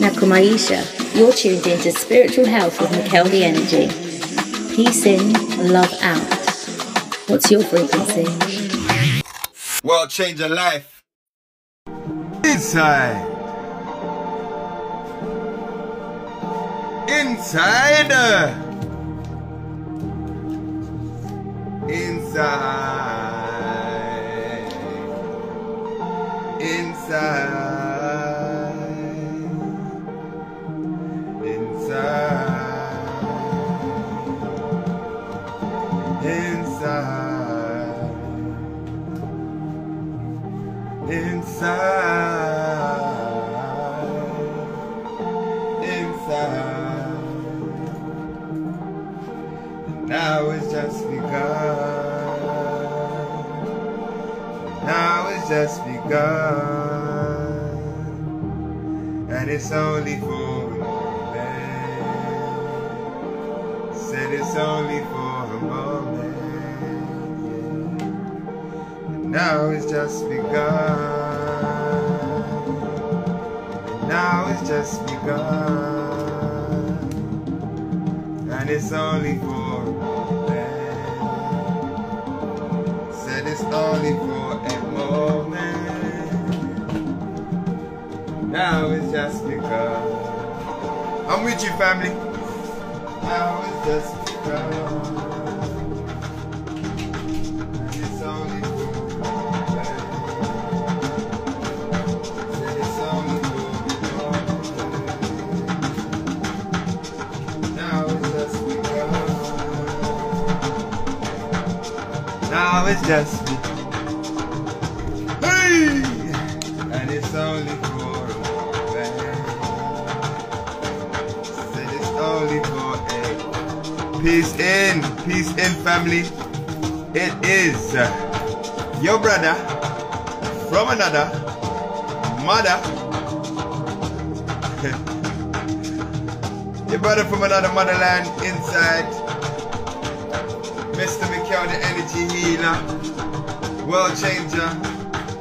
Nakumaisha, you're tuned into Spiritual Health with Mikel the Energy. Peace in, love out. What's your frequency? World change your life. Inside. Inside. Inside. Inside. Inside. Inside. Inside. Inside. And now it's just begun. Just begun. And it's only for a moment. Said it's only for a moment. And now it's just begun. Now it's just begun. And it's only for a moment. Said it's only for a moment. I was just a girl. I'm with you, family. I was just a it's only Now it's just me. Hey! And it's only peace in, peace in, family. It is your brother from another mother. your brother from another motherland inside. Mr. Mikel, the energy healer, world changer,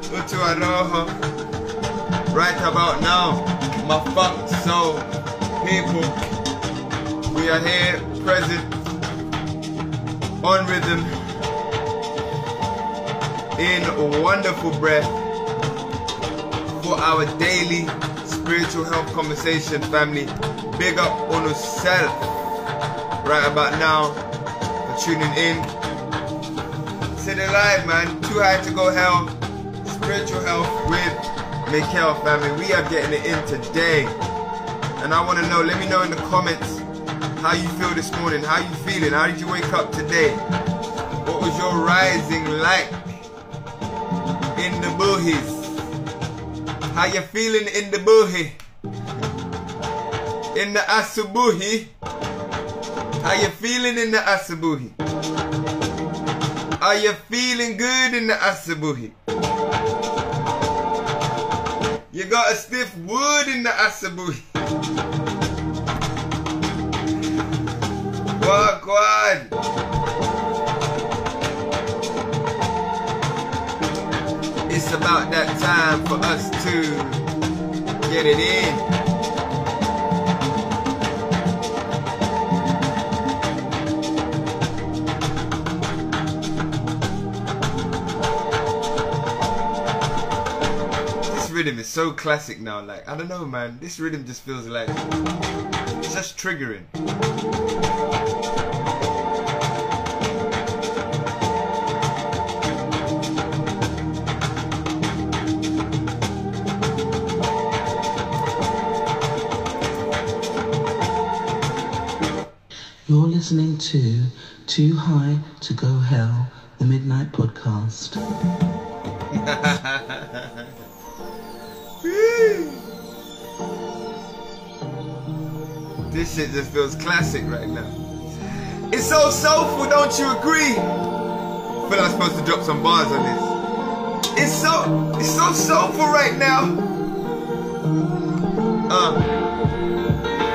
Utu Aroho. Right about now, my funk soul people, we are here present on rhythm in wonderful breath for our daily spiritual health conversation, family. Big up on yourself right about now for tuning in. Sit it live, man. Too high to go hell. Spiritual health with Mikel, family. We are getting it in today. And I want to know, let me know in the comments how you feel this morning. How you feeling? How did you wake up today? What was your rising like in the boohies? How you feeling in the boohie? In the asubuhi? How you feeling in the asubuhi? Are you feeling good in the asubuhi? You got a stiff wood in the asubuhi. It's about that time for us to get it in. This rhythm is so classic now. Like I don't know, man. This rhythm just feels like it's just triggering. Listening to Too High to Go Hell, the Midnight Podcast. This shit just feels classic right now. It's so soulful, don't you agree? I feel I'm supposed to drop some bars on this. It's so it's so soulful right now. Uh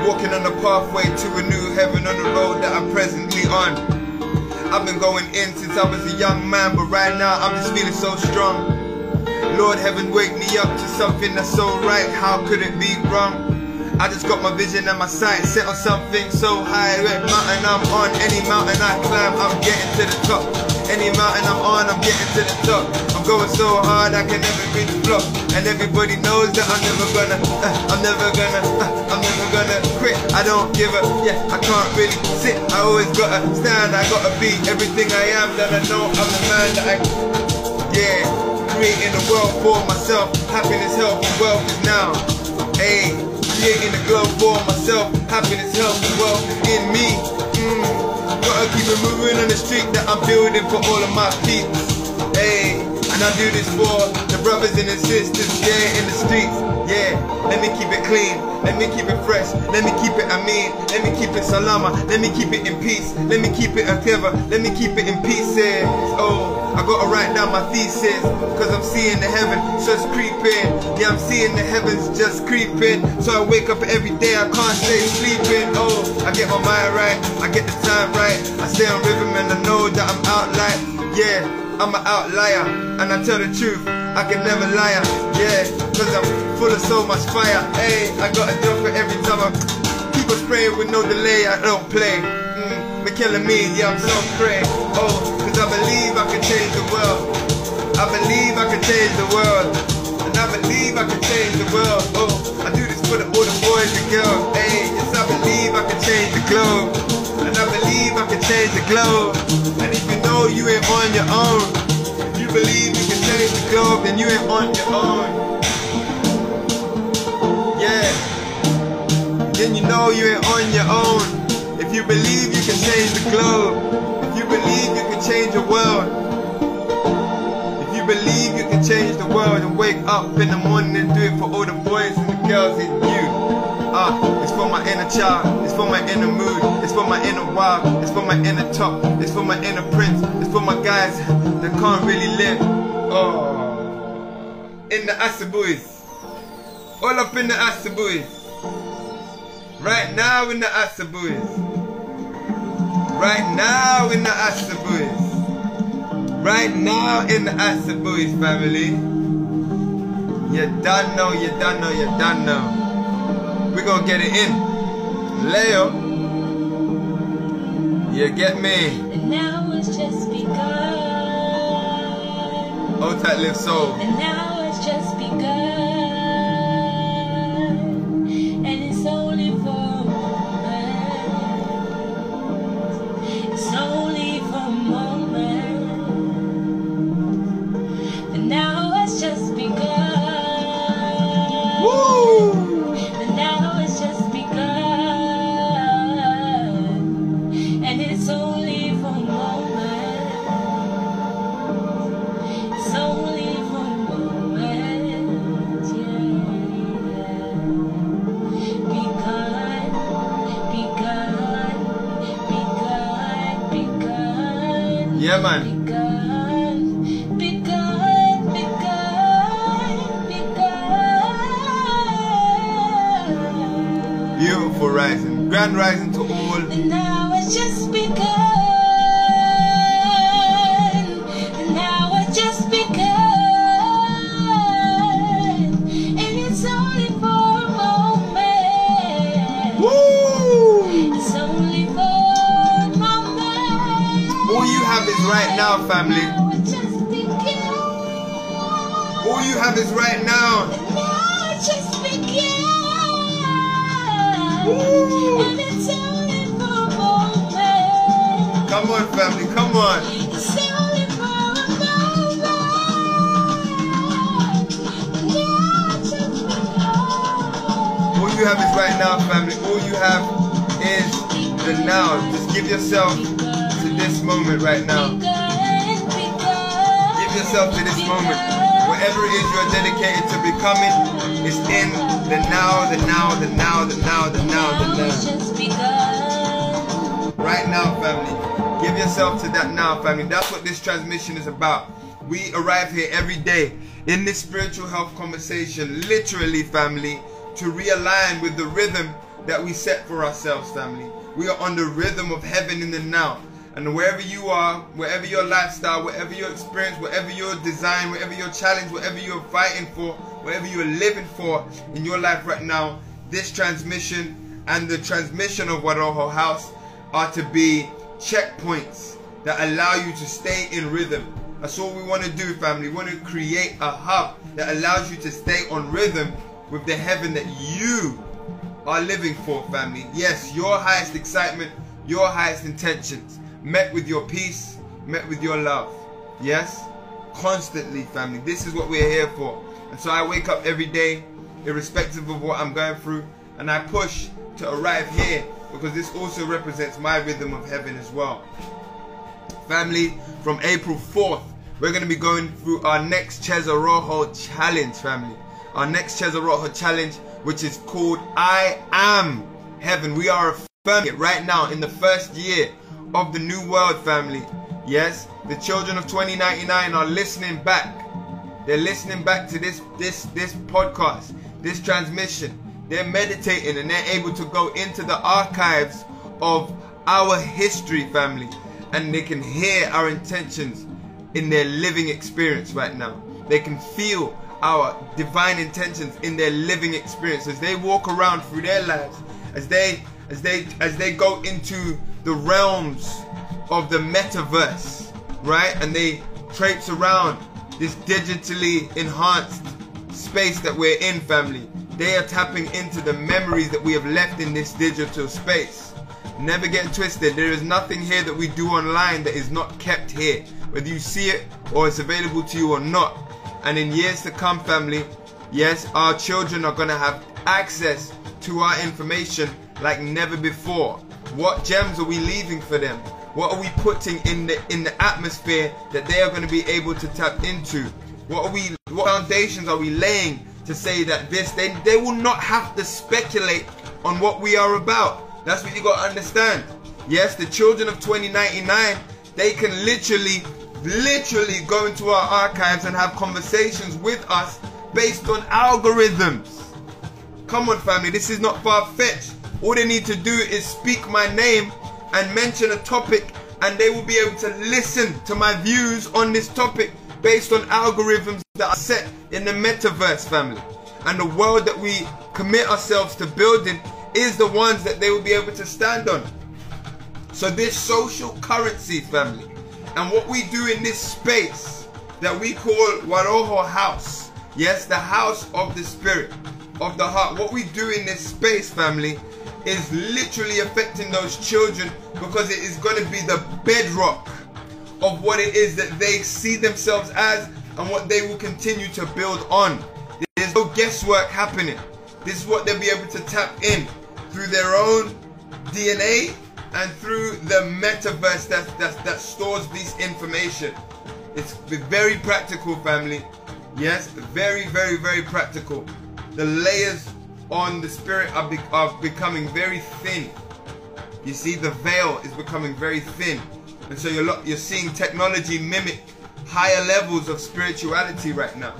walking on the pathway to a new heaven on the road that I'm presently on. I've been going in since I was a young man, but right now I'm just feeling so strong. Lord heaven, wake me up to something that's so right. How could it be wrong? I just got my vision and my sight set on something so high. Every mountain I'm on, any mountain I climb, I'm getting to the top. Any mountain I'm on, I'm getting to the top. I'm going so hard, I can never reach the flop. And everybody knows that I'm never gonna, uh, I'm never gonna, uh, I'm never gonna quit. I don't give up, yeah, I can't really sit. I always gotta stand, I gotta be everything I am. That I know I'm the man that I, yeah, creating a world for myself. Happiness, health, and wealth is now. Ayy. Creating a glow for myself. Happiness, health, and wealth is in me. Mm. Gotta keep it moving on the street that I'm building for all of my peeps. Hey, and I do this for brothers and sisters, yeah, in the streets. Yeah, let me keep it clean, let me keep it fresh, let me keep it amin, let me keep it salama, let me keep it in peace, let me keep it akeva, let me keep it in pieces. Oh, I gotta write down my thesis, cause I'm seeing the heaven just creeping. Yeah, I'm seeing the heavens just creeping. So I wake up every day, I can't stay sleeping. Oh, I get my mind right, I get the time right, I stay on rhythm and I know that I'm out like, yeah. I'm an outlier, and I tell the truth, I can never lie, yeah, cause I'm full of so much fire, hey, I got a job for every time I keep on spraying with no delay, I don't play, mm, they're killing me, yeah, I'm so crazy, oh, cause I believe I can change the world, I believe I can change the world, and I believe I can change the world, oh, I do this for the, all the boys and girls, hey, yes, I believe I can change the globe, and I believe I can change the globe, and if you know you ain't on your own, you believe you can change the globe, then you ain't on your own. Yeah. Then you know you ain't on your own. If you believe you can change the globe, if you believe you can change the world, if you believe you can change the world and wake up in the morning and do it for all the boys and the girls in you. Ah, it's for my inner child, it's for my inner mood, it's for my inner wild, it's for my inner top, it's for my inner prince, it's for my guys that can't really live. Oh, in the Asabuis, all up in the Asabuis, right now in the Asabuis, right now in the Asabuis, right now in the Asabuis family. You done know, you done know, you done know. We gonna get it in. Leo. You get me? And now it's just begun. Oh, tight live soul. And now it's just begun. Family. That's what this transmission is about. We arrive here every day in this spiritual health conversation, literally, family, to realign with the rhythm that we set for ourselves, family. We are on the rhythm of heaven in the now. And wherever you are, wherever your lifestyle, whatever your experience, whatever your design, whatever your challenge, whatever you're fighting for, whatever you're living for in your life right now, this transmission and the transmission of Waroho House are to be checkpoints that allow you to stay in rhythm. That's all we want to do, family. We want to create a hub that allows you to stay on rhythm with the heaven that you are living for, family. Yes, your highest excitement, your highest intentions, met with your peace, met with your love. Yes? Constantly, family. This is what we're here for. And so I wake up every day, irrespective of what I'm going through, and I push to arrive here because this also represents my rhythm of heaven as well. Family, from April 4th, we're going to be going through our next Cesar Rojo challenge, family. Our next Cesar Rojo challenge, which is called I Am Heaven. We are affirming it right now in the first year of the New World family. Yes, the children of 2099 are listening back. They're listening back to this this this podcast, this transmission. They're meditating and they're able to go into the archives of our history, family, and they can hear our intentions in their living experience right now. They can feel our divine intentions in their living experience as they walk around through their lives, as they as they as they go into the realms of the metaverse, right? And they traipse around this digitally enhanced space that we're in, family. They are tapping into the memories that we have left in this digital space. Never get twisted. There is nothing here that we do online that is not kept here. Whether you see it or it's available to you or not. And in years to come, family, yes, our children are going to have access to our information like never before. What gems are we leaving for them? What are we putting in the in the atmosphere that they are going to be able to tap into? What are we what foundations are we laying to say that this they they will not have to speculate on what we are about. That's what you got to understand. Yes, the children of 2099, they can literally literally go into our archives and have conversations with us based on algorithms. Come on, family, this is not far fetched. All they need to do is speak my name and mention a topic, and they will be able to listen to my views on this topic based on algorithms that are set in the metaverse, family. And the world that we commit ourselves to building is the ones that they will be able to stand on. So, this social currency, family, and what we do in this space that we call Waroho House, yes, the house of the spirit, of the heart, what we do in this space, family, is literally affecting those children because it is going to be the bedrock of what it is that they see themselves as and what they will continue to build on. There's no guesswork happening. This is what they'll be able to tap in through their own DNA and through the metaverse that, that, that stores this information. It's very practical, family. Yes, very, very, very practical. The layers on the spirit are, be- are becoming very thin. You see, the veil is becoming very thin. And so you're, lo- you're seeing technology mimic higher levels of spirituality right now.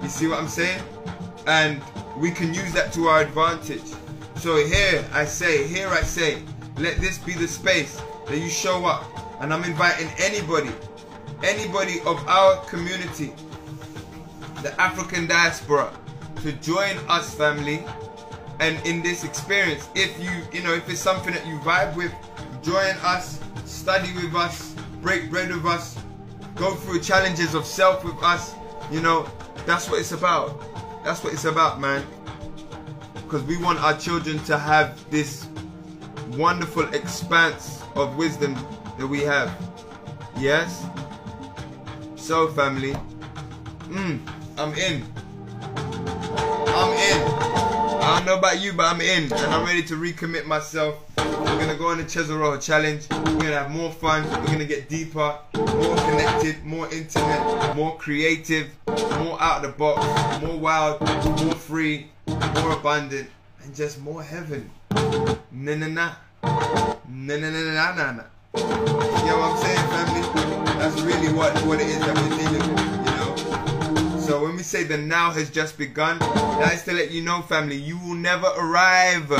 You see what I'm saying? And we can use that to our advantage. So here I say, here I say, let this be the space that you show up. And I'm inviting anybody, anybody of our community, the African diaspora, to join us, family. And in this experience, if you, you know, if it's something that you vibe with, join us, study with us, break bread with us, go through challenges of self with us. You know, that's what it's about. That's what it's about, man. Because we want our children to have this wonderful expanse of wisdom that we have. Yes? So, family, mm, I'm in. I'm in. I don't know about you, but I'm in, and I'm ready to recommit myself. We're gonna go on the Cesaro challenge. We're gonna have more fun. We're gonna get deeper, more connected, more intimate, more creative, more out of the box, more wild, more free, more abundant, and just more heaven. Na na na. Na na na na na na. You know what I'm saying, family? That's really what, what it is that we're dealing with, you know? So when we say the now has just begun, that is to let you know, family, you will never arrive.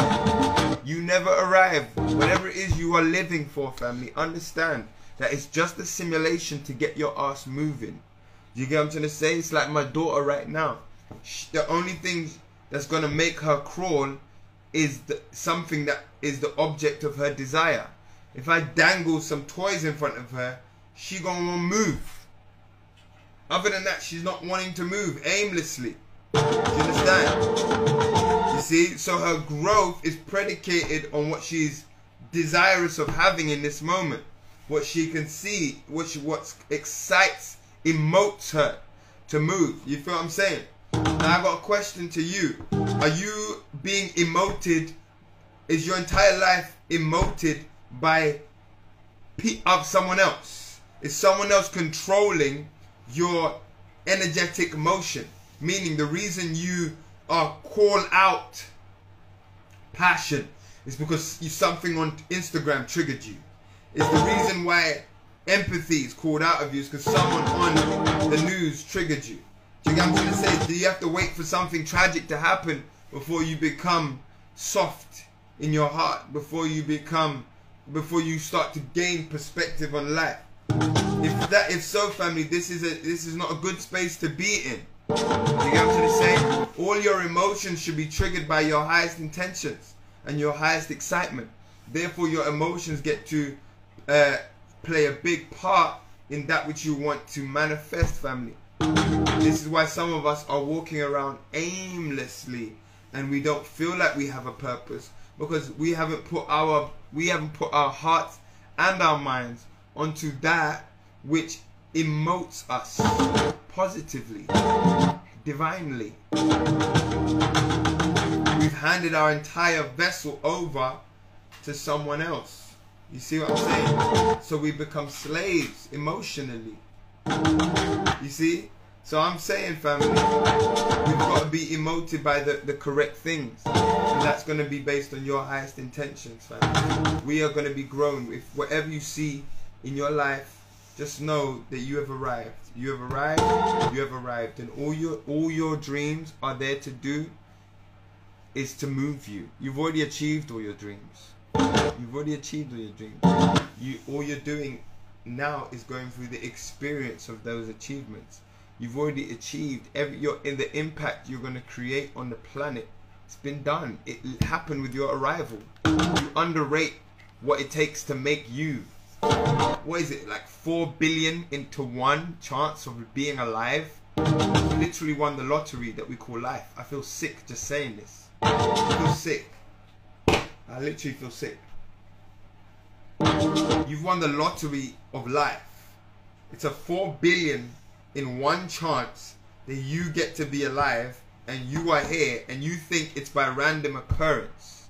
You never arrive. Whatever it is you are living for, family, understand that it's just a simulation to get your ass moving. You get what I'm trying to say? It's like my daughter right now. Sh the only thing that's gonna make her crawl is the, something that is the object of her desire. If I dangle some toys in front of her, she gonna wanna move. Other than that, she's not wanting to move aimlessly. Do you understand? You see, so her growth is predicated on what she's desirous of having in this moment, what she can see, what she, what excites, emotes her to move. You feel what I'm saying? Now I got a question to you. Are you being emoted? Is your entire life emoted by of someone else? Is someone else controlling your energetic motion? Meaning the reason you are call out passion is because you, something on Instagram triggered you. Is the reason why empathy is called out of you is because someone on the news triggered you. I'm trying to say? Do you have to wait for something tragic to happen before you become soft in your heart? Before you become, before you start to gain perspective on life? If that, if so, family, this is a, this is not a good space to be in. You get what I'm trying to say? All your emotions should be triggered by your highest intentions and your highest excitement. Therefore, your emotions get to uh, play a big part in that which you want to manifest, family. This is why some of us are walking around aimlessly and we don't feel like we have a purpose because we haven't put our we haven't put our hearts and our minds onto that which emotes us positively, divinely. We've handed our entire vessel over to someone else. You see what I'm saying? So we become slaves emotionally. You see? So I'm saying, family, we've got to be emoted by the, the correct things. And that's going to be based on your highest intentions, family. We are going to be grown. If whatever you see in your life, just know that you have arrived. You have arrived, you have arrived. And all your all your dreams are there to do is to move you. You've already achieved all your dreams. You've already achieved all your dreams. You all you're doing now is going through the experience of those achievements. You've already achieved every you're in the impact you're going to create on the planet. It's been done. It happened with your arrival. You underrate what it takes to make you. What is it like four billion into one chance of being alive? You literally won the lottery that we call life. I feel sick just saying this. I feel sick. I literally feel sick. You've won the lottery of life. It's a four billion in one chance that you get to be alive and you are here and you think it's by random occurrence.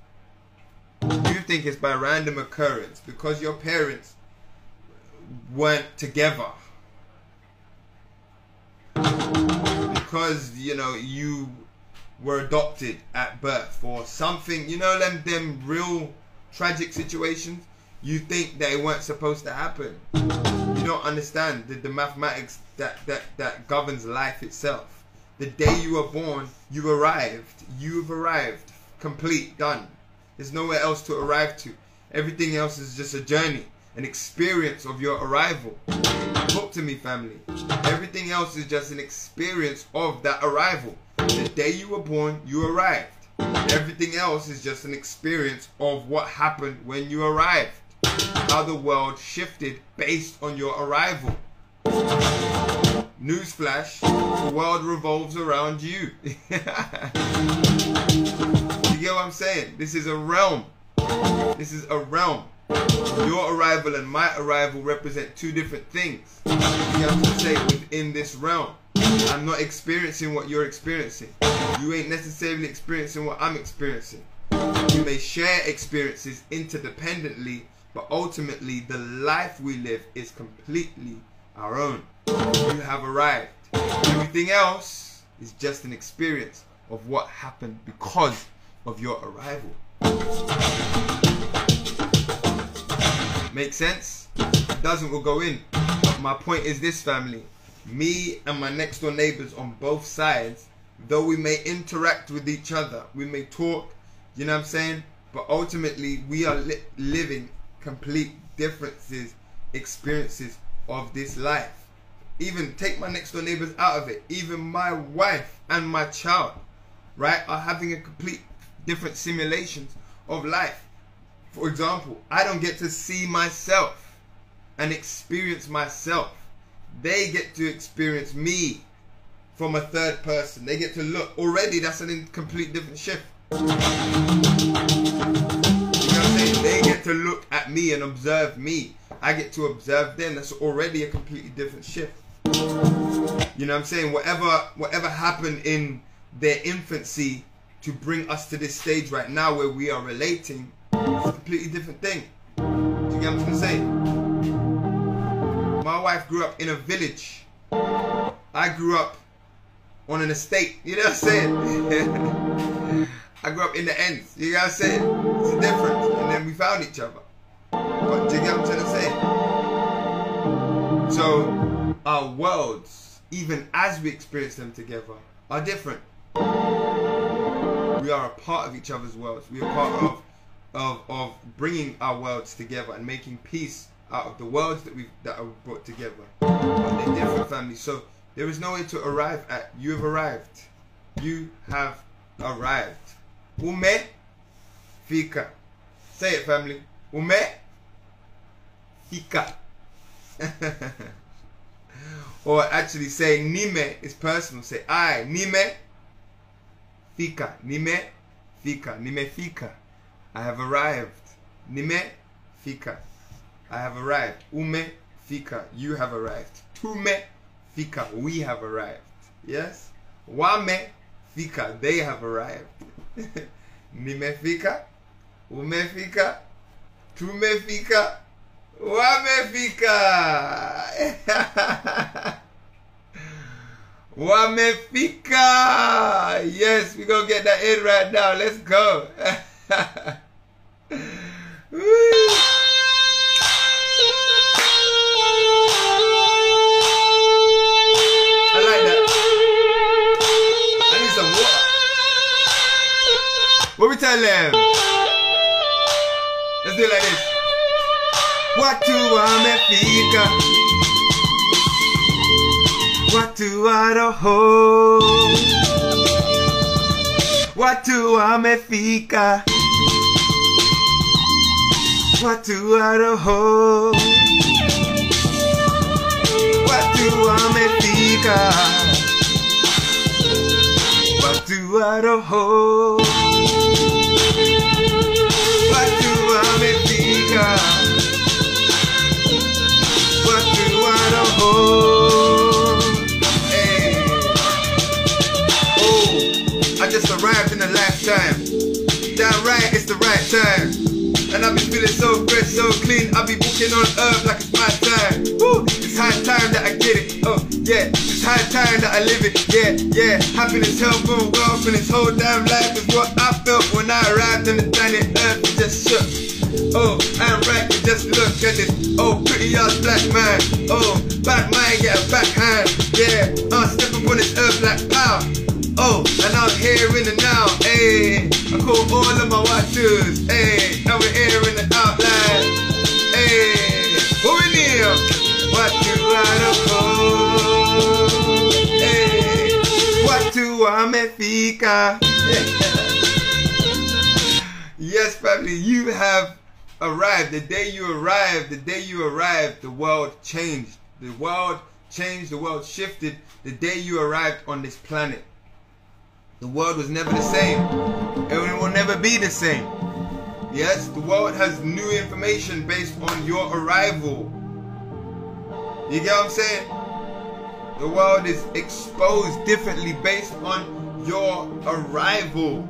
You think it's by random occurrence because your parents weren't together. Because, you know, you were adopted at birth or something, you know them them real tragic situations, you think that it weren't supposed to happen. You don't understand the, the mathematics that, that, that governs life itself. The day you were born, you arrived. You've arrived. Complete, done. There's nowhere else to arrive to. Everything else is just a journey, an experience of your arrival. Talk to me, family. Everything else is just an experience of that arrival. The day you were born, you arrived. Everything else is just an experience of what happened when you arrived. How the world shifted based on your arrival. Newsflash, the world revolves around you. you get what I'm saying? This is a realm. This is a realm. Your arrival and my arrival represent two different things. You have to say within this realm. I'm not experiencing what you're experiencing. You ain't necessarily experiencing what I'm experiencing. We may share experiences interdependently, but ultimately the life we live is completely our own. You have arrived. Everything else is just an experience of what happened because of your arrival. Make sense? It doesn't, we'll go in. My point is this, family. Me and my next door neighbors on both sides, though we may interact with each other, we may talk, you know what I'm saying? but ultimately we are li- living complete differences, experiences of this life. Even take my next door neighbors out of it. Even my wife and my child, right, are having a complete different simulations of life. For example, I don't get to see myself and experience myself. They get to experience me from a third person. They get to look. Already, that's a complete different shift. To look at me and observe me. I get to observe them. That's already a completely different shift. You know what I'm saying? Whatever whatever happened in their infancy to bring us to this stage right now where we are relating, it's a completely different thing. Do you get what I'm saying? My wife grew up in a village. I grew up on an estate. You know what I'm saying? I grew up in the ends. You know what I'm saying? It's a difference. Then we found each other. But do you get what I'm trying to say? So our worlds, even as we experience them together, are different. We are a part of each other's worlds. We are part of of, of bringing our worlds together and making peace out of the worlds that we that are brought together. But they're different families. So there is no way to arrive at. You have arrived. You have arrived. Ume fika. Say it, family. Ume fika. or actually saying nime is personal. Say I nime fika. Nime fika. Nime fika. I have arrived. Nime fika. I have arrived. Ume fika. You have arrived. Tume fika. We have arrived. Yes? Wame fika. They have arrived. Nime fika. Ume fika. Tume fika. Wame fika. Wame fika. Yes, we gonna get that in right now. Let's go. What we tell them? Do like this. Watu wamefika, watu wa roho, watu wamefika, watu wa roho, watu wamefika, watu wa roho, Hey. Oh, I just arrived in a lifetime. Damn right, it's the right time. And I've been feeling so fresh, so clean. I'll be booking on earth like it's my time. Woo! It's high time that I get it. Oh, yeah. It's high time that I live it. Yeah, yeah. Happiness, health, and wealth, and this whole damn life is what I felt when I arrived on the planet Earth. It just shook. Oh, I'm right, just look at this. Oh, pretty ass black man. Oh, back mind, yeah, backhand. Yeah, I'm stepping on this earth like pow. Oh, and I'm here in the now. Hey, I call all of my watchers. Hey, now we're here in the outline. Hey, what we need? What you wanna call? Hey, what you want me fika? Yes, family, you have arrived. The day you arrived, the day you arrived, the world changed. The world changed, the world shifted the day you arrived on this planet. The world was never the same. And it will never be the same. Yes, the world has new information based on your arrival. You get what I'm saying? The world is exposed differently based on your arrival.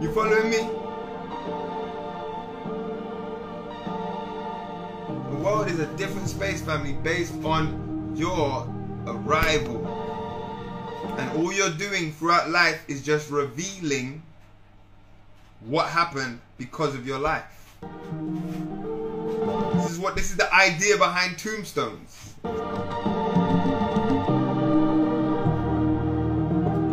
You following me? The world is a different space, family, based on your arrival. And all you're doing throughout life is just revealing what happened because of your life. This is what this is the idea behind tombstones.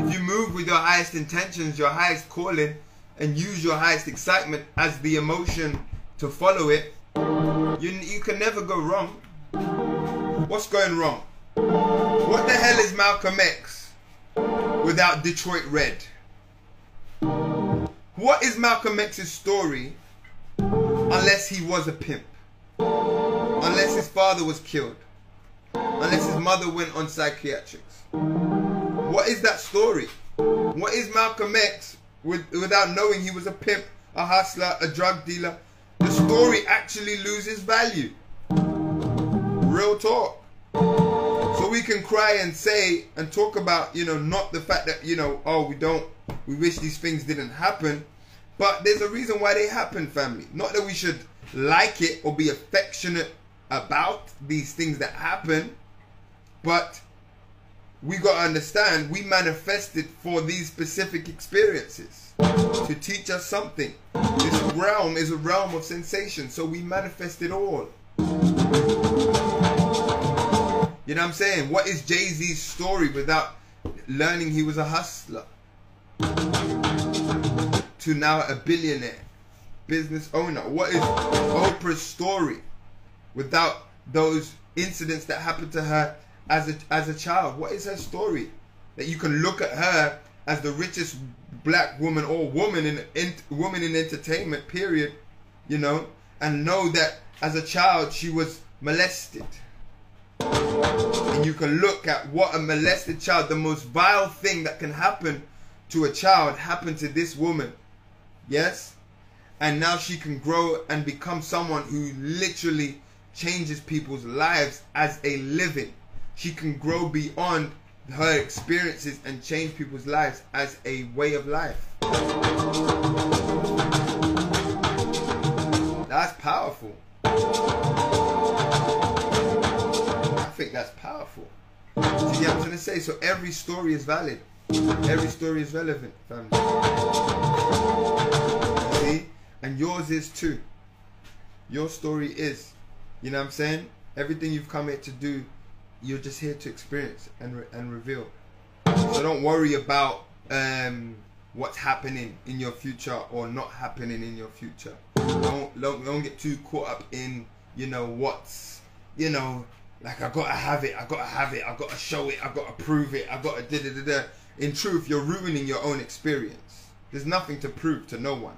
If you move with your highest intentions, your highest calling, and use your highest excitement as the emotion to follow it, you, you can never go wrong. What's going wrong? What the hell is Malcolm X without Detroit Red? What is Malcolm X's story unless he was a pimp? Unless his father was killed? Unless his mother went on psychiatrics? What is that story? What is Malcolm X with, without knowing he was a pimp, a hustler, a drug dealer? The story actually loses value. Real talk. So we can cry and say and talk about, you know, not the fact that, you know, oh, we don't, we wish these things didn't happen. But there's a reason why they happen, family. Not that we should like it or be affectionate about these things that happen, but we got to understand we manifested for these specific experiences to teach us something. This realm is a realm of sensation, so we manifest it all. You know what I'm saying? What is Jay Z's story without learning he was a hustler? To now a billionaire, business owner. What is Oprah's story without those incidents that happened to her as a as a child? What is her story? That you can look at her as the richest black woman or woman in, in woman in entertainment, period, you know, and know that as a child she was molested. And you can look at what a molested child, the most vile thing that can happen to a child, happened to this woman. Yes? And now she can grow and become someone who literally changes people's lives as a living. She can grow beyond her experiences and change people's lives as a way of life. That's powerful. I think that's powerful. See what I'm trying to say? So every story is valid. Every story is relevant, family. See? And yours is too. Your story is. You know what I'm saying? Everything you've come here to do, you're just here to experience and re- and reveal. So don't worry about um, what's happening in your future or not happening in your future. Don't, don't don't get too caught up in you know what's you know like I gotta have it, I gotta have it, I gotta show it, I gotta prove it, I gotta da da da da. In truth, you're ruining your own experience. There's nothing to prove to no one.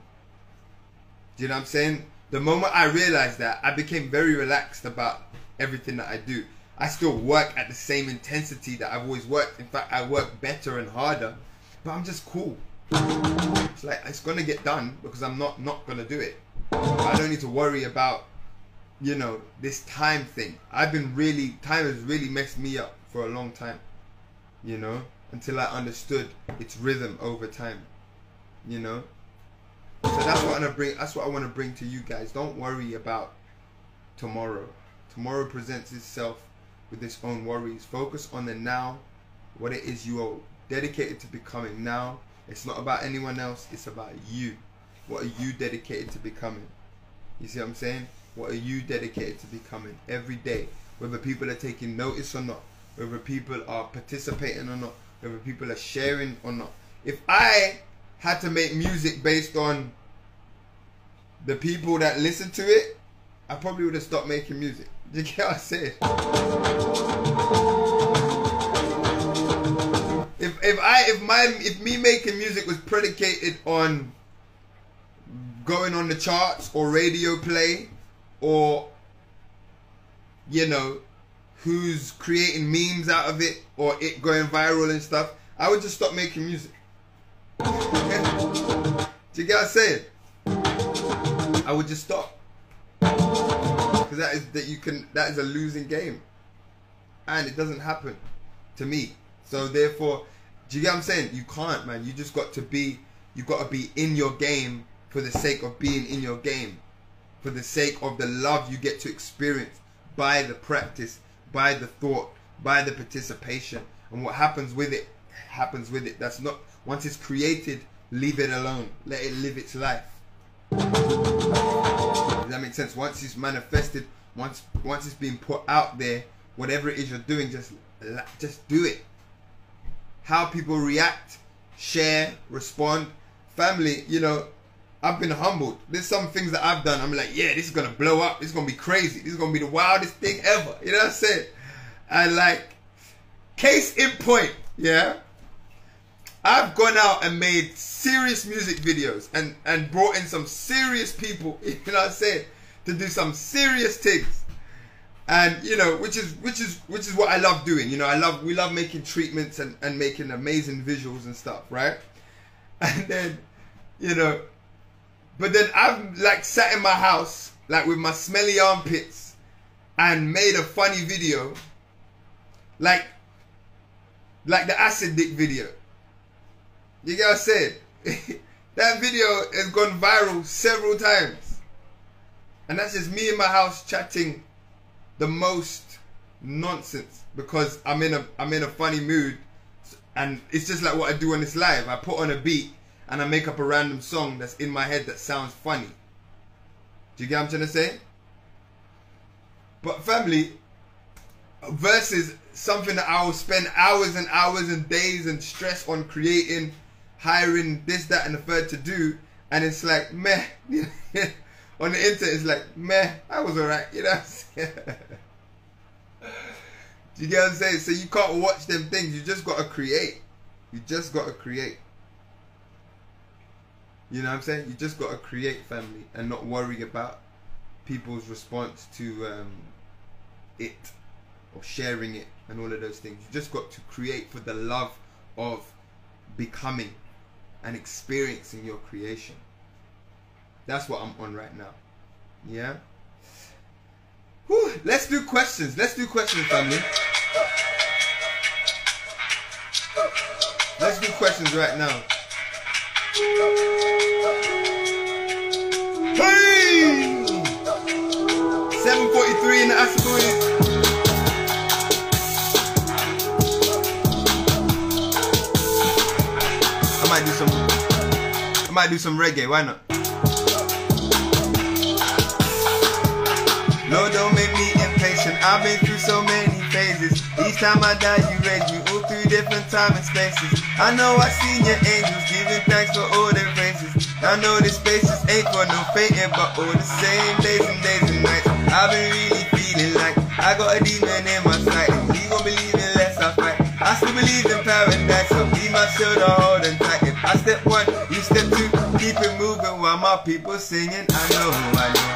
Do you know what I'm saying? The moment I realized that, I became very relaxed about everything that I do. I still work at the same intensity that I've always worked. In fact, I work better and harder, but I'm just cool. It's like it's gonna get done because I'm not not gonna do it. I don't need to worry about you know this time thing. I've been really time has really messed me up for a long time. You know, until I understood its rhythm over time. You know. So that's what I want to bring. That's what I want to bring to you guys. Don't worry about tomorrow. Tomorrow presents itself with its own worries. Focus on the now, what it is you are dedicated to becoming now. It's not about anyone else. It's about you. What are you dedicated to becoming? You see what I'm saying? What are you dedicated to becoming every day? Whether people are taking notice or not, whether people are participating or not, whether people are sharing or not. If I had to make music based on the people that listen to it, I probably would have stopped making music. You get what I say? If if I if my if me making music was predicated on going on the charts or radio play or you know who's creating memes out of it or it going viral and stuff, I would just stop making music. Do you get what I'm saying? I would just stop. Because that is that you can that is a losing game. And it doesn't happen to me. So therefore, do you get what I'm saying? You can't, man. You just got to be you got to be in your game for the sake of being in your game. For the sake of the love you get to experience by the practice, by the thought, by the participation. And what happens with it happens with it. That's not once it's created, leave it alone. Let it live its life. That makes sense? Once it's manifested, once once it's being put out there, whatever it is you're doing, just just do it. How people react, share, respond, family, you know, I've been humbled. There's some things that I've done. I'm like, yeah, this is gonna blow up. This is gonna be crazy. This is gonna be the wildest thing ever. You know what I'm saying? And like, case in point, yeah. I've gone out and made serious music videos and and brought in some serious people. You know what I'm saying? To do some serious things and you know which is which is which is what i love doing you know i love we love making treatments and and making amazing visuals and stuff right and then you know but then i've like sat in my house like with my smelly armpits and made a funny video like like the acid dick video you get what i'm saying that video has gone viral several times and that's just me in my house chatting the most nonsense because I'm in a I'm in a funny mood and it's just like what I do on this live. I put on a beat and I make up a random song that's in my head that sounds funny. Do you get what I'm trying to say? But family versus something that I will spend hours and hours and days and stress on creating, hiring this, that, and the third to do, and it's like meh. on the internet, it's like meh. I was alright, you know. Do you get what I'm saying? So you can't watch them things. You just gotta create. You just gotta create. You know what I'm saying? You just gotta create family and not worry about people's response to um, it or sharing it and all of those things. You just got to create for the love of becoming and experiencing your creation. That's what I'm on right now. Yeah? Whew, let's do questions. Let's do questions, family. Let's do questions right now. Hey! 743 in the Assaboys. Might do some I might do some reggae, why not? Lord, don't make me impatient. I've been through so many phases. Each time I die, you raise me all through different time and spaces. I know I seen your angels giving thanks for all their praises. I know this space just ain't for no fainting, but all the same days and days and nights. I've been really feeling like I got a demon in my sight. And he gon' believe unless I fight. I still believe in paradise, so be my shoulder, hold and tight. I step one, you step two, keep it moving while my people singing. I know, who I know,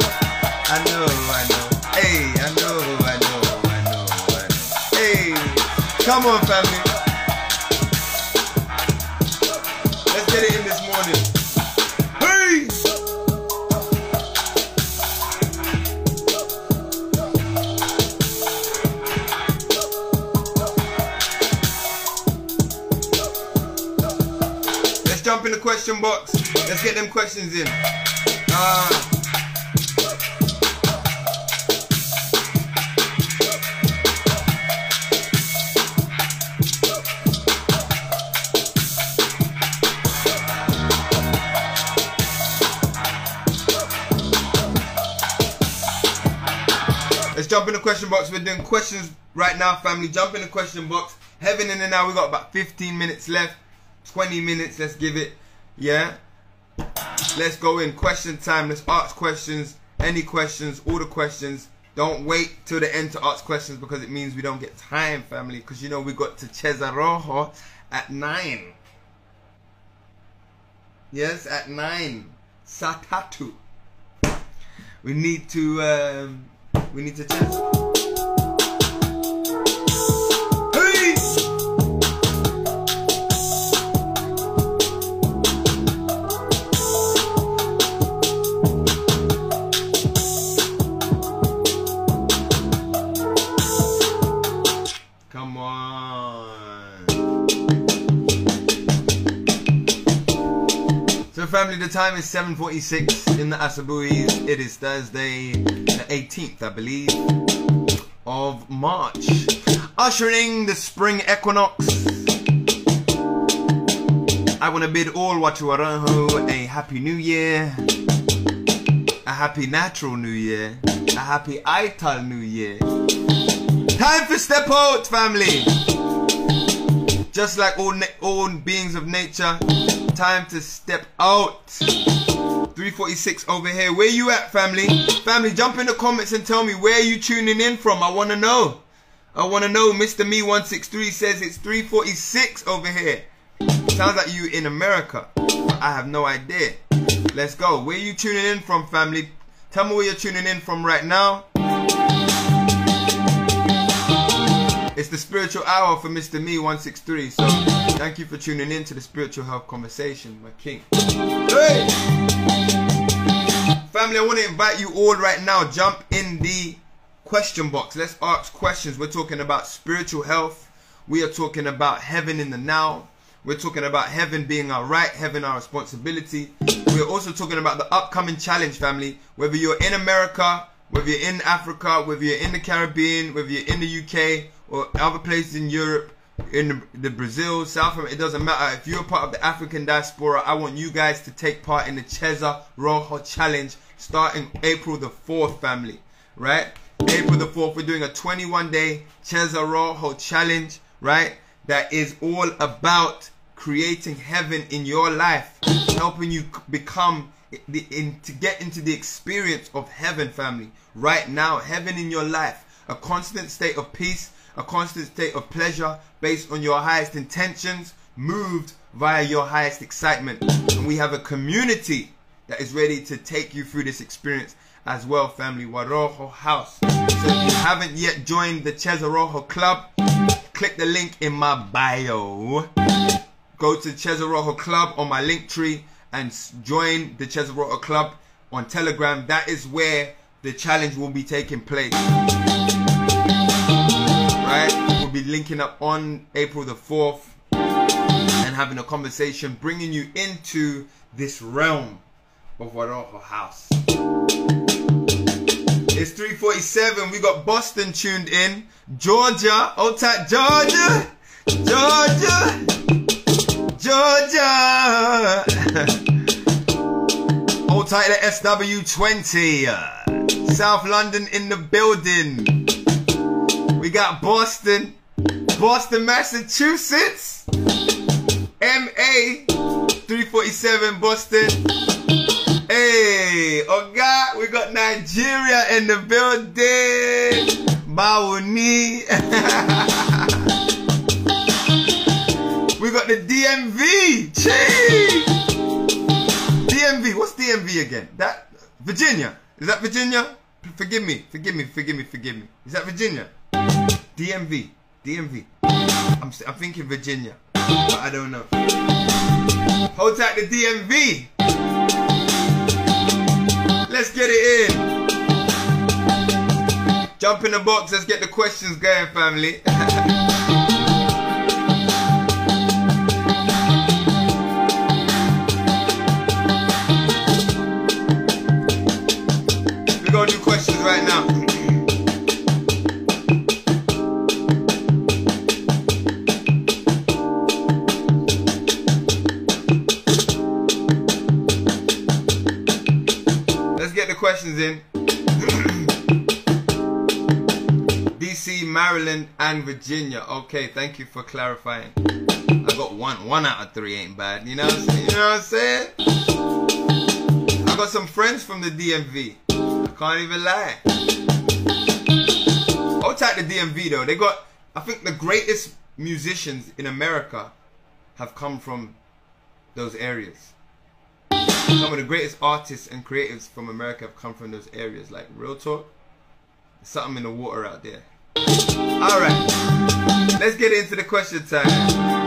I know, who I know. Hey, I know, who I know, I know, I know. Hey, come on, family. Let's get it in this morning. Question box. Let's get them questions in. Ah. Let's jump in the question box. We're doing questions right now, family. Jump in the question box. Heaven in and now. We got about 15 minutes left. 20 minutes. Let's give it. Yeah. Let's go in. Question time. Let's ask questions. Any questions. All the questions. Don't wait till the end to ask questions because it means we don't get time, family. Because you know we got to Cheza Rojo at 9. Yes, at 9. Satatu. We need to. Um, we need to chat. Family, the time is 7.46 in the Asabuis. It is Thursday, the 18th, I believe, of March. Ushering the spring equinox. I want to bid all Watuaraho a happy new year. A happy natural new year. A happy Ital new year. Time for step out, family. Just like all all beings of nature, Time to step out. 346 over here. Where you at, family? Family, jump in the comments and tell me where you tuning in from. I want to know. I want to know. Mr. Me 163 says it's 346 over here. Sounds like you in America. I have no idea. Let's go. Where you tuning in from, family? Tell me where you're tuning in from right now. It's the spiritual hour for Mr. Me 163. So thank you for tuning in to the spiritual health conversation, my king. Hey! Family, I want to invite you all right now. Jump in the question box. Let's ask questions. We're talking about spiritual health. We are talking about heaven in the now. We're talking about heaven being our right, heaven our responsibility. We're also talking about the upcoming challenge, family. Whether you're in America, whether you're in Africa, whether you're in the Caribbean, whether you're in the UK or other places in Europe, in the, the Brazil, South America, it doesn't matter. If you're part of the African diaspora, I want you guys to take part in the Cheza Rojo Challenge starting April the 4th, family. Right? April the 4th, we're doing a 21 day Cheza Rojo Challenge, right? That is all about creating heaven in your life, helping you become the, in, to get into the experience of heaven, family. Right now, heaven in your life, a constant state of peace, a constant state of pleasure based on your highest intentions, moved via your highest excitement. And we have a community that is ready to take you through this experience as well, family. Warojo House. So if you haven't yet joined the Cheza Rojo Club, click the link in my bio. Go to Cheza Rojo Club on my link tree and join the Cheza Rojo Club on Telegram. That is where the challenge will be taking place. We'll be linking up on April the 4th and having a conversation, bringing you into this realm of Warojo House. It's 347. We got Boston tuned in. Georgia. Old tight Georgia. Georgia. Georgia. Old tight the SW20. South London in the building. We got Boston. Boston, Massachusetts. MA 347 Boston. Hey, oh God, we got Nigeria in the building. Bawuni. we got the DMV. Chee. DMV. What's DMV again? That Virginia. Is that Virginia? Forgive me. Forgive me. Forgive me. Forgive me. Is that Virginia? DMV. DMV. I'm, I'm thinking Virginia, but I don't know. Hold tight the DMV. Let's get it in. Jump in the box. Let's get the questions going, family. in. DC, Maryland, and Virginia. Okay, thank you for clarifying. I got one. One out of three ain't bad. You know? You know what I'm saying? I got some friends from the DMV. I can't even lie. I'll take the DMV though. They got, I think the greatest musicians in America have come from those areas. Some of the greatest artists and creatives from America have come from those areas. Like real talk, something in the water out there. All right, let's get into the question time.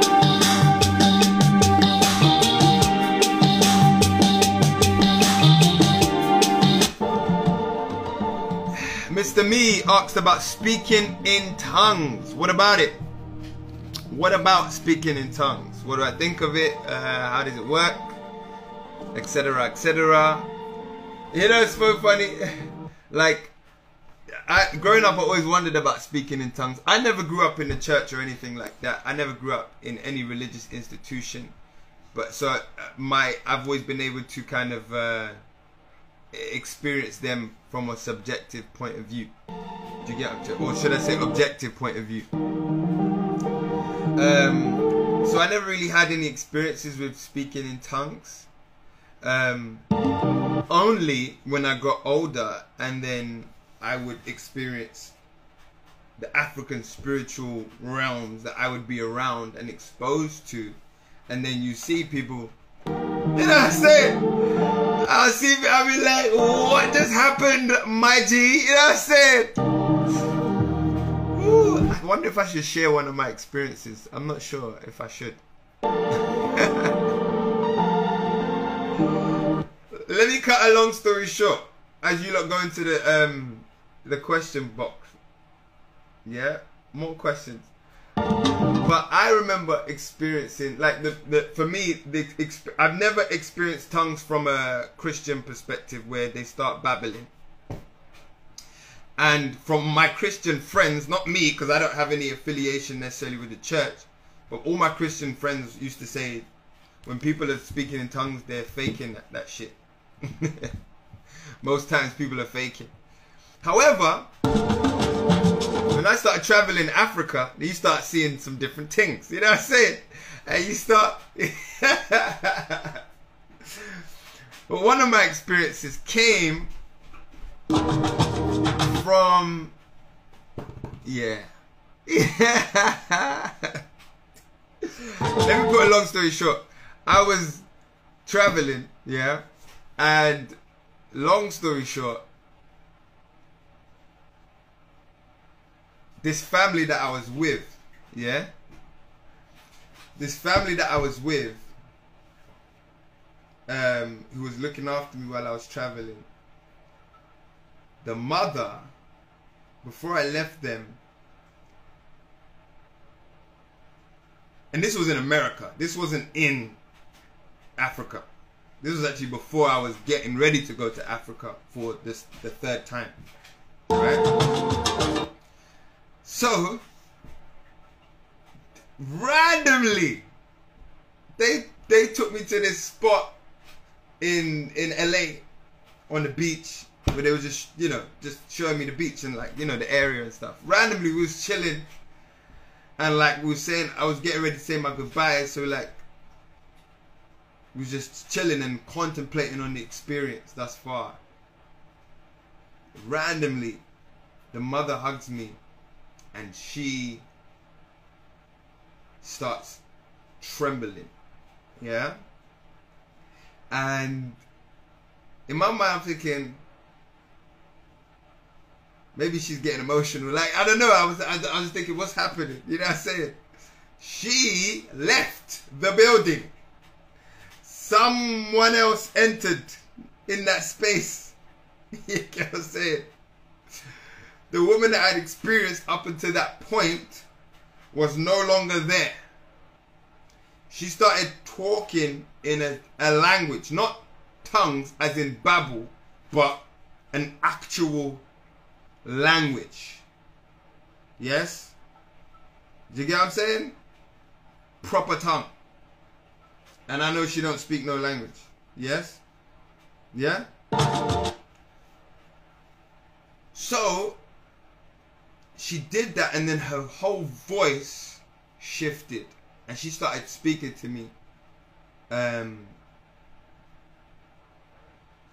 Mr. Me asked about speaking in tongues. What about it? What about speaking in tongues? What do I think of it? Uh, how does it work? Etc. Etc. You know, it's so funny. like, I growing up, I always wondered about speaking in tongues. I never grew up in the church or anything like that. I never grew up in any religious institution. But so uh, my, I've always been able to kind of uh, experience them from a subjective point of view. Do you get? Or should I say, objective point of view? Um, so I never really had any experiences with speaking in tongues. Um, only when I got older, and then I would experience the African spiritual realms that I would be around and exposed to, and then you see people. You know what I'm saying? I'll see. I'll be like, "What just happened, my G?" You know what I'm saying? Ooh, I wonder if I should share one of my experiences. I'm not sure if I should. Let me cut a long story short. As you lot go into the um the question box. Yeah, more questions. But I remember experiencing like the, the for me the I've never experienced tongues from a Christian perspective where they start babbling. And from my Christian friends, not me because I don't have any affiliation necessarily with the church, but all my Christian friends used to say when people are speaking in tongues, they're faking that, that shit. Most times people are faking. However, when I started traveling Africa, you start seeing some different things. You know what I'm saying? And you start. but one of my experiences came from. Yeah. Let me put a long story short. I was traveling, yeah, and long story short, this family that I was with, yeah, this family that I was with, um, who was looking after me while I was traveling, the mother, before I left them, and this was in America, this wasn't in Africa. This was actually before I was getting ready to go to Africa for this the third time. Right? So randomly they they took me to this spot in in LA on the beach where they were just you know just showing me the beach and like you know the area and stuff. Randomly we was chilling and like we was saying I was getting ready to say my goodbyes so like was just chilling and contemplating on the experience thus far. Randomly, the mother hugs me and she starts trembling. Yeah? And in my mind, I'm thinking, maybe she's getting emotional. Like, I don't know. I was, I, I was thinking, what's happening? You know what I'm saying? She left the building someone else entered in that space. you what I'm saying? The woman that I'd experienced up until that point was no longer there. She started talking in a, a language, not tongues as in babble, but an actual language. Yes? Do you get what I'm saying? Proper tongue. And I know she don't speak no language. Yes? Yeah? So she did that and then her whole voice shifted and she started speaking to me. Um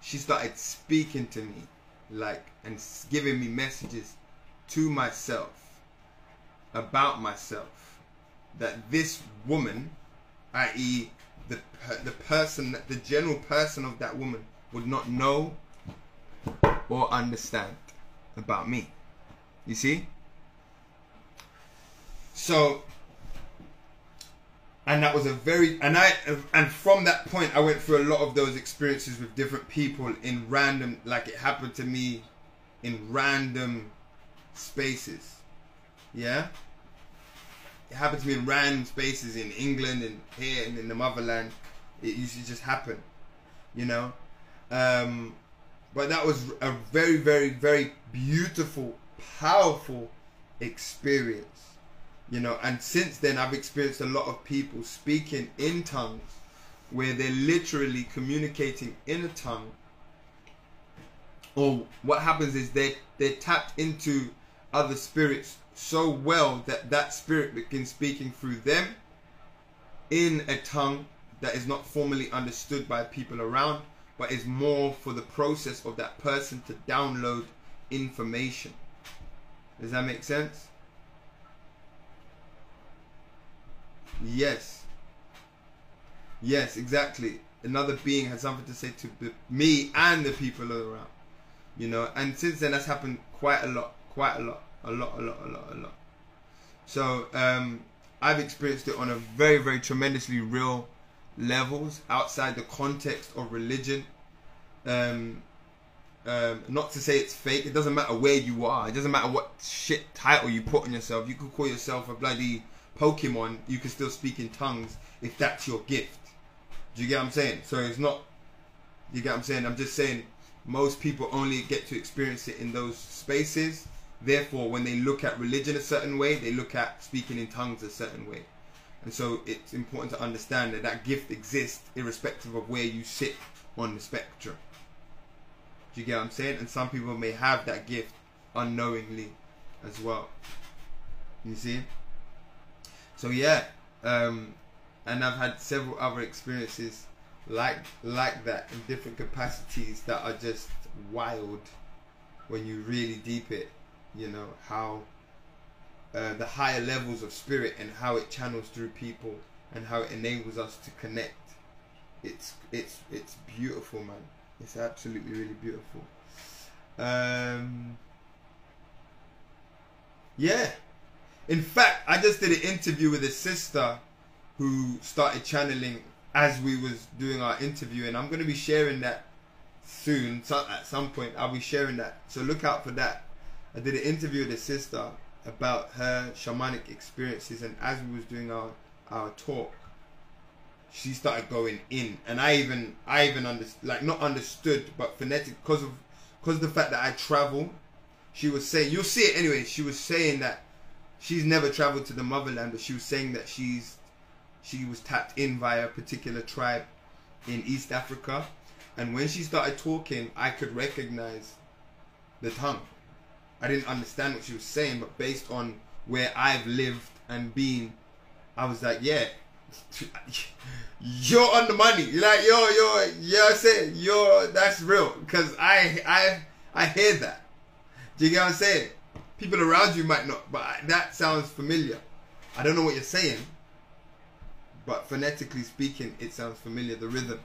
she started speaking to me like and giving me messages to myself about myself that this woman i.e the the person, the general person of that woman would not know or understand about me. You see? So, and that was a very and I and from that point I went through a lot of those experiences with different people in random like it happened to me in random spaces. Yeah? Happened to me in random spaces in England and here and in the motherland. It used to just happen, you know. Um, but that was a very, very, very beautiful, powerful experience, you know. And since then, I've experienced a lot of people speaking in tongues where they're literally communicating in a tongue. Or what happens is they they're tapped into other spirits so well that that spirit begins speaking through them in a tongue that is not formally understood by people around, but is more for the process of that person to download information. Does that make sense? Yes. Yes, exactly. Another being has something to say to me and the people around. You know, and since then that's happened quite a lot, quite a lot, a lot, a lot, a lot, a lot. So um, I've experienced it on a very, very tremendously real levels outside the context of religion. Um, um, not to say it's fake. It doesn't matter where you are. It doesn't matter what shit title you put on yourself. You could call yourself a bloody Pokemon. You can still speak in tongues if that's your gift. Do you get what I'm saying? So it's not. You get what I'm saying? I'm just saying most people only get to experience it in those spaces. Therefore, when they look at religion a certain way, they look at speaking in tongues a certain way. And so it's important to understand that that gift exists irrespective of where you sit on the spectrum. Do you get what I'm saying? And some people may have that gift unknowingly as well. You see? So yeah, um, and I've had several other experiences like like that in different capacities that are just wild when you really deep it. You know how uh, the higher levels of spirit and how it channels through people and how it enables us to connect. It's it's it's beautiful, man. It's absolutely really beautiful. Um, yeah. In fact, I just did an interview with a sister who started channeling as we was doing our interview, and I'm going to be sharing that soon. So at some point, I'll be sharing that. So look out for that. I did an interview with a sister about her shamanic experiences, and as we was doing our our talk, she started going in, and I even I even under like not understood, but phonetic because of because of the fact that I travel. She was saying you'll see it anyway. She was saying that she's never traveled to the motherland, but she was saying that she's she was tapped in via a particular tribe in East Africa, and when she started talking, I could recognize the tongue. I didn't understand what she was saying, but based on where I've lived and been, I was like, yeah, you're on the money. You're like, yo, yo, yeah, I said, yo, that's real. Cause I, I, I hear that. Do you get what I'm saying? People around you might not, but that sounds familiar. I don't know what you're saying, but phonetically speaking, it sounds familiar. The rhythm.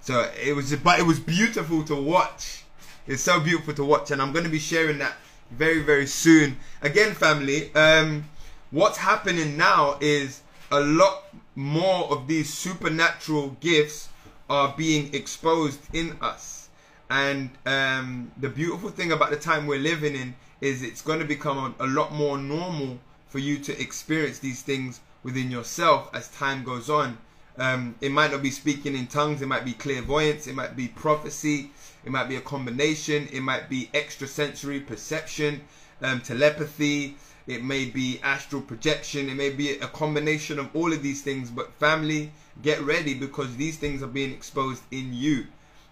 So it was, but it was beautiful to watch. It's so beautiful to watch, and I'm going to be sharing that very, very soon. Again, family, um, what's happening now is a lot more of these supernatural gifts are being exposed in us. And um, the beautiful thing about the time we're living in is it's going to become a, lot more normal for you to experience these things within yourself as time goes on. Um, it might not be speaking in tongues, it might be clairvoyance, it might be prophecy, it might be a combination, it might be extrasensory perception, um, telepathy, it may be astral projection, it may be a combination of all of these things. But, family, get ready because these things are being exposed in you,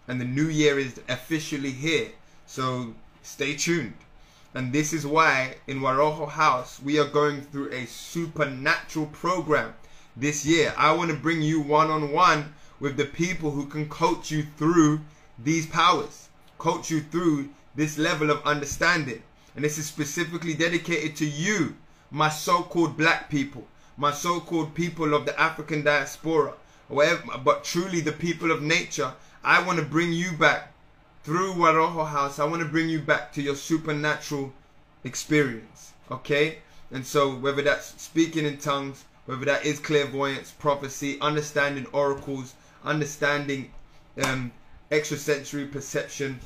and the new year is officially here. So, stay tuned. And this is why in Waroho House we are going through a supernatural program this year. I want to bring you one on one with the people who can coach you through these powers, coach you through this level of understanding. And this is specifically dedicated to you, my so called black people, my so called people of the African diaspora, whatever, but truly the people of nature. I want to bring you back through Waroho House. I want to bring you back to your supernatural experience. Okay? And so, whether that's speaking in tongues, whether that is clairvoyance, prophecy, understanding oracles, understanding um, extrasensory perception,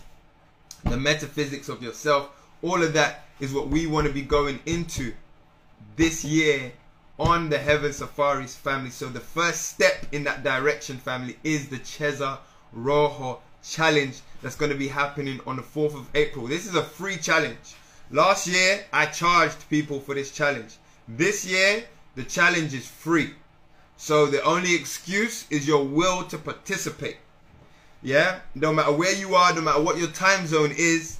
the metaphysics of yourself, all of that is what we want to be going into this year on the Heaven Safaris family. So the first step in that direction, family, is the Cheza Rojo challenge that's going to be happening on the 4th of April. This is a free challenge. Last year, I charged people for this challenge. This year, the challenge is free. So the only excuse is your will to participate. Yeah? No matter where you are, no matter what your time zone is,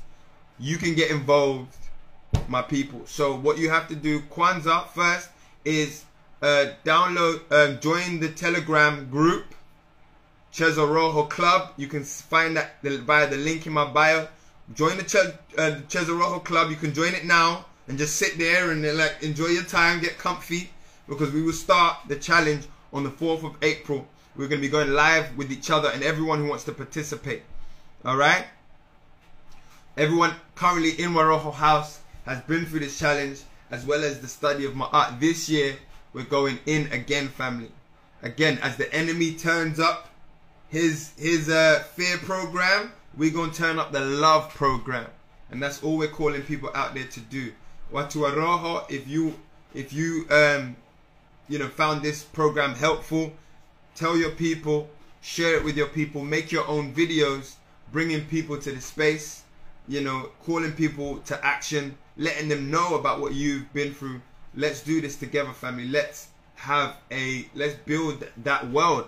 you can get involved, my people. So what you have to do, Kwanzaa first, is uh, download, um, join the Telegram group, Cheza Rojo Club. You can find that via the link in my bio. Join the, Ch- uh, the Club. You can join it now and just sit there and uh, like enjoy your time, get comfy, because we will start the challenge on the 4th of April. We're going to be going live with each other and everyone who wants to participate. All right. Everyone currently in Warojo House has been through this challenge as well as the study of my art. This year, we're going in again, family. Again, as the enemy turns up his his uh, fear program, we're gonna turn up the love program, and that's all we're calling people out there to do. Watu Aroho, if you if you um you know found this program helpful, tell your people, share it with your people, make your own videos, bringing people to the space, you know, calling people to action, letting them know about what you've been through. Let's do this together, family. Let's have a let's build that world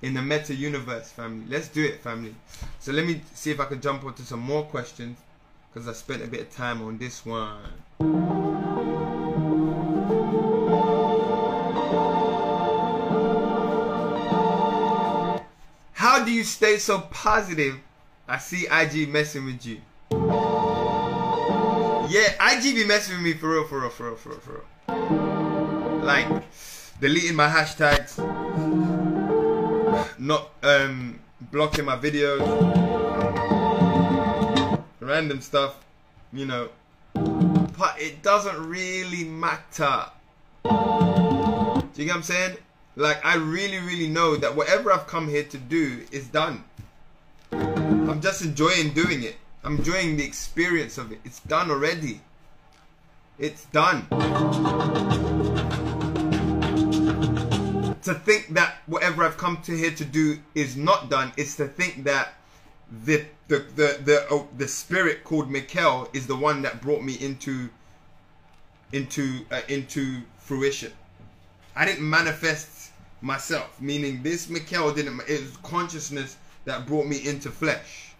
in the meta universe, family. Let's do it, family. So let me see if I can jump onto some more questions because I spent a bit of time on this one. How do you stay so positive? I see IG messing with you. Yeah, IG be messing with me for real, for real, for real, for real, for real. Like deleting my hashtags, not um blocking my videos, random stuff, you know. But it doesn't really matter. Do you get what I'm saying? Like I really, really know that whatever I've come here to do is done. I'm just enjoying doing it. I'm enjoying the experience of it. It's done already. It's done. To think that whatever I've come to here to do is not done is to think that the the the the, oh, the spirit called Mikel is the one that brought me into into uh, into fruition. I didn't manifest myself, meaning this Mikel didn't. It was consciousness that brought me into flesh.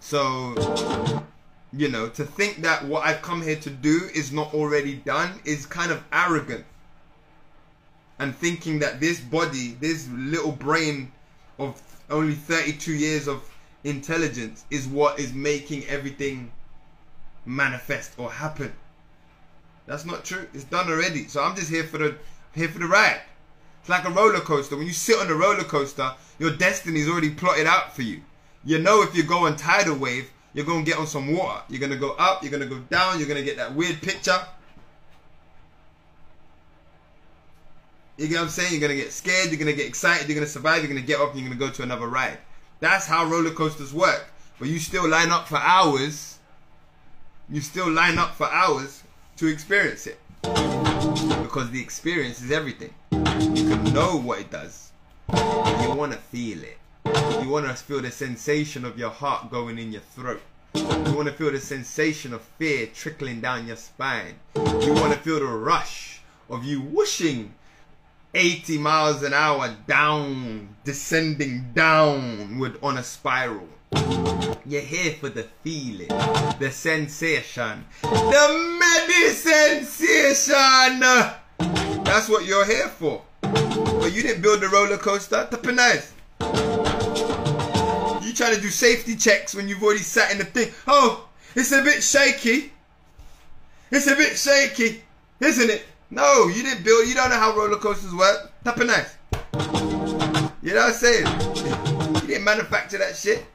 So, you know, to think that what I've come here to do is not already done is kind of arrogant. And thinking that this body, this little brain of only 32 years of intelligence is what is making everything manifest or happen. That's not true. It's done already. So I'm just here for the here for the ride. It's like a roller coaster. When you sit on a roller coaster, your destiny is already plotted out for you. You know if you go on tidal wave, you're gonna get on some water. You're gonna go up, you're gonna go down, you're gonna get that weird picture. You get what I'm saying? You're gonna get scared, you're gonna get excited, you're gonna survive, you're gonna get up, and you're gonna go to another ride. That's how roller coasters work. But you still line up for hours. You still line up for hours to experience it. Because the experience is everything. You can know what it does. You wanna feel it. You want to feel the sensation of your heart going in your throat. You want to feel the sensation of fear trickling down your spine. You want to feel the rush of you whooshing 80 miles an hour down, descending downward on a spiral. You're here for the feeling, the sensation, the medi sensation. That's what you're here for. But you didn't build the roller coaster. Nice. You trying to do safety checks when you've already sat in the thing. Oh, it's a bit shaky. It's a bit shaky, isn't it? No, you didn't build. You don't know how roller coasters work. Nice. You know what I'm saying? You didn't manufacture that shit.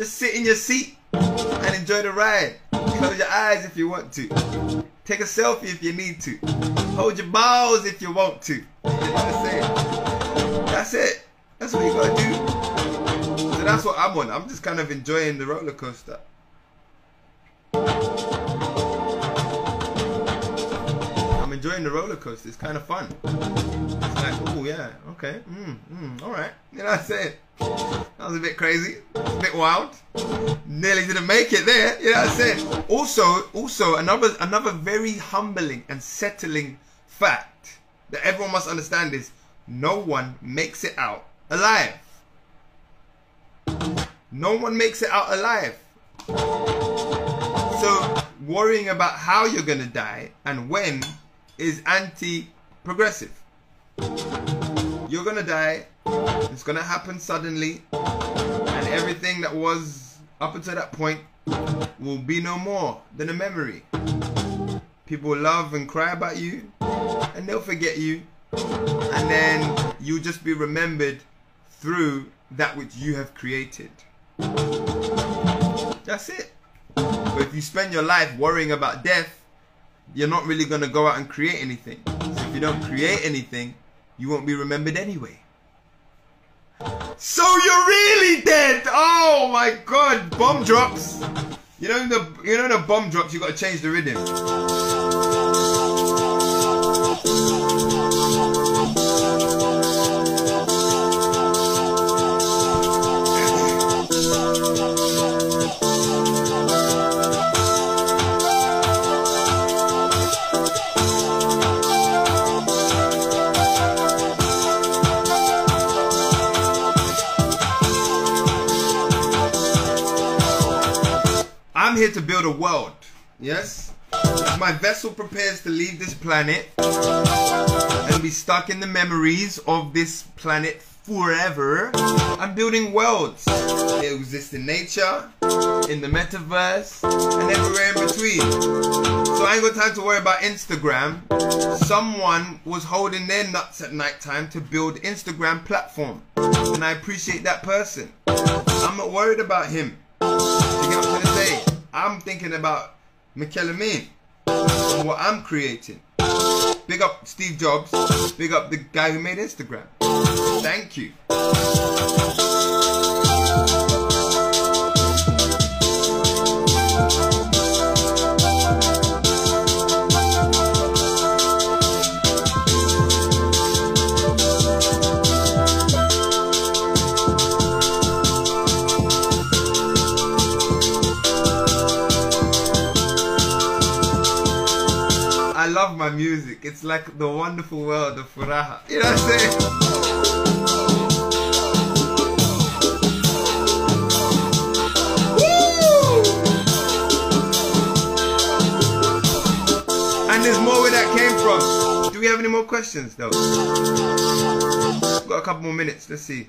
Just sit in your seat and enjoy the ride. Close your eyes if you want to. Take a selfie if you need to. Hold your balls if you want to. That's it. That's what you gotta do. So that's what I'm on. I'm just kind of enjoying the roller coaster. Enjoying the roller coaster. It's kind of fun. It's like, oh yeah, okay, mm, mm, all right. You know what I'm saying? That was a bit crazy, a bit wild. Nearly didn't make it there. You know what I'm saying? Also, also another another very humbling and settling fact that everyone must understand is no one makes it out alive. No one makes it out alive. So worrying about how you're gonna die and when is anti-progressive. You're gonna die. It's gonna happen suddenly, and everything that was up until that point will be no more than a memory. People love and cry about you, and they'll forget you, and then you'll just be remembered through that which you have created. That's it. But if you spend your life worrying about death, you're not really going to go out and create anything. So if you don't create anything, you won't be remembered anyway. So you're really dead! Oh my god, bomb drops! You know the you know the bomb drops, you gotta change the rhythm. To build a world. Yes? My vessel prepares to leave this planet and be stuck in the memories of this planet forever, I'm building worlds. They exist in nature, in the metaverse, and everywhere in between. So I ain't got time to worry about Instagram. Someone was holding their nuts at night time to build Instagram platform. And I appreciate that person. I'm not worried about him. I'm thinking about and what I'm creating. Big up Steve Jobs. Big up the guy who made Instagram. Thank you. Love my music. It's like the wonderful world of Furaha. You know what I'm saying? And there's more where that came from. Do we have any more questions though? We've Got a couple more minutes. Let's see.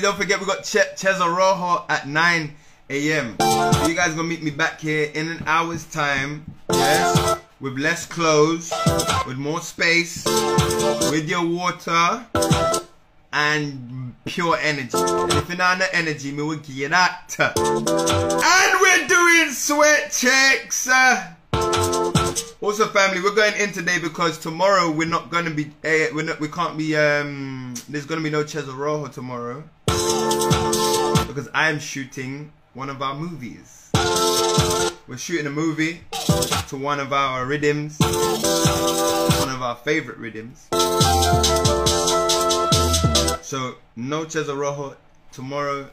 Family, don't forget we got che- Cheza Rojo at 9 a.m. So you guys gonna meet me back here in an hour's time. Yes, with less clothes, with more space, with your water and pure energy. If you're not energy, me will you that. And we're doing sweat checks. Also, family, we're going in today because tomorrow we're not going to be. Uh, we're not. We can't be. Um, there's to be no Cheza Rojo tomorrow because I'm shooting one of our movies. We're shooting a movie to one of our rhythms, one of our favorite rhythms. So no Cheza Rojo tomorrow.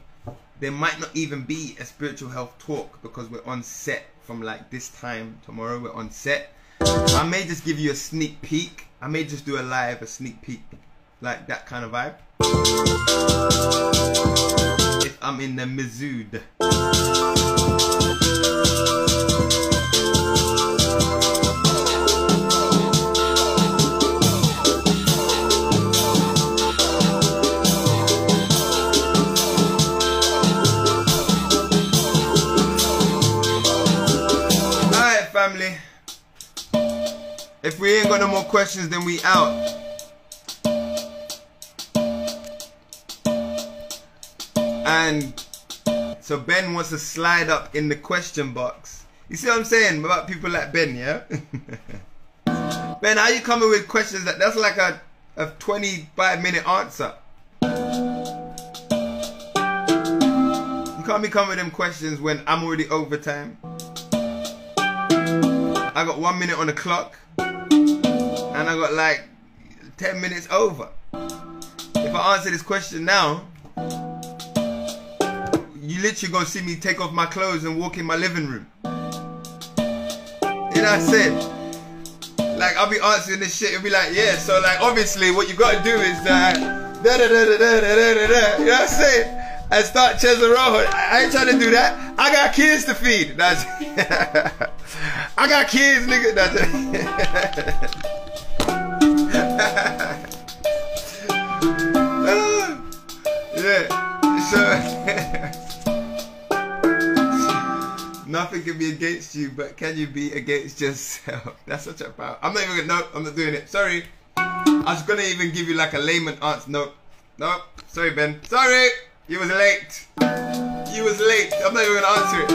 There might not even be a spiritual health talk because we're on set from like this time tomorrow. We're on set. I may just give you a sneak peek. I may just do a live, a sneak peek, like that kind of vibe. If I'm in the Mizood. If we ain't got no more questions, then we out. And so Ben wants to slide up in the question box. You see what I'm saying about people like Ben, yeah? ben, how you coming with questions that that's like a, a 25 minute answer? You can't be coming with them questions when I'm already overtime. I got one minute on the clock, and I got like 10 minutes over. If I answer this question now, you literally gonna see me take off my clothes and walk in my living room. You know what I'm saying? Like I'll be answering this shit and be like, yeah. So like obviously what you gotta do is uh, da da da da da da da da. You know what I'm saying? And start Cesaro. I ain't trying to do that. I got kids to feed. That's I got kids, nigga. That's yeah. So nothing can be against you, but can you be against yourself? That's such a power. I'm not even gonna. No, I'm not doing it. Sorry. I was gonna even give you like a layman answer. No, no. Sorry, Ben. Sorry. You was late. You was late. I'm not even gonna answer it.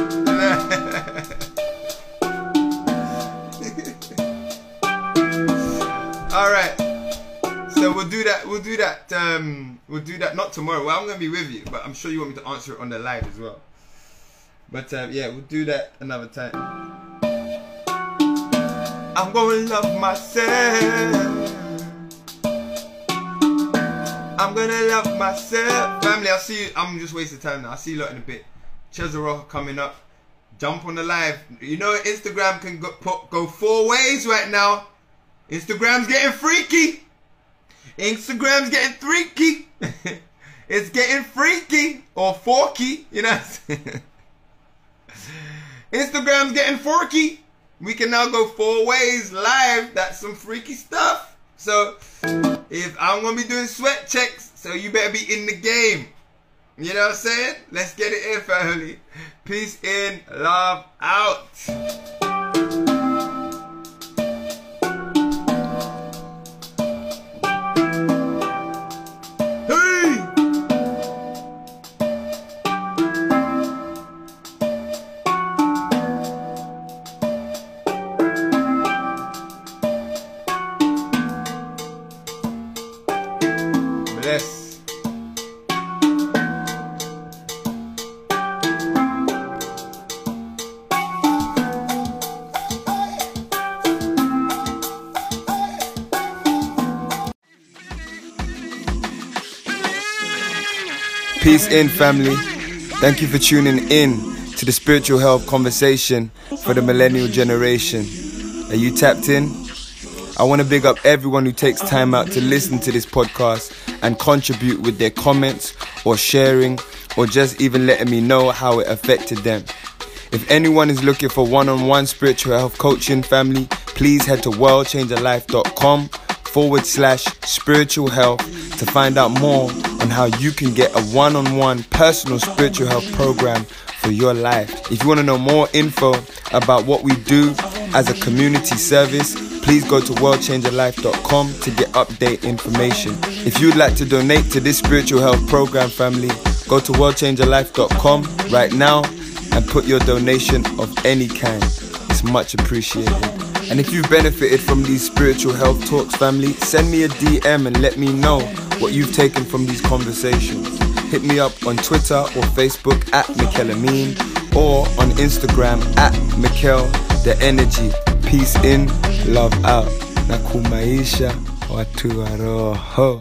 All right. So we'll do that. We'll do that. Um, we'll do that. Not tomorrow. Well, I'm gonna be with you, but I'm sure you want me to answer it on the live as well. But um, yeah, we'll do that another time. I'm gonna love myself. I'm gonna love myself. Family, I'll see you. I'm just wasting time now. I'll see you lot in a bit. Cheza Rojo coming up. Jump on the live. You know Instagram can go, go four ways right now. Instagram's getting freaky. Instagram's getting freaky. it's getting freaky or forky, you know. Instagram's getting forky. We can now go four ways live. That's some freaky stuff. So if I'm gonna be doing sweat checks, so you better be in the game. You know what I'm saying? Let's get it in, family. Peace in, love out. In, family. Thank you for tuning in to the spiritual health conversation for the millennial generation. Are you tapped in? I want to big up everyone who takes time out to listen to this podcast and contribute with their comments or sharing or just even letting me know how it affected them. If anyone is looking for one on one spiritual health coaching, family, please head to worldchangerlife.com forward slash spiritual health to find out more on how you can get a one on one personal spiritual health program for your life. If you want to know more info about what we do as a community service, please go to worldchangerlife.com to get update information. If you'd like to donate to this spiritual health program, family, go to worldchangerlife.com right now and put your donation of any kind. It's much appreciated. And if you've benefited from these spiritual health talks, family, send me a DM and let me know what you've taken from these conversations. Hit me up on Twitter or Facebook at Mikel Amin or on Instagram at Mikel The Energy. Peace in, love out. Na kumaisha watu wa roho.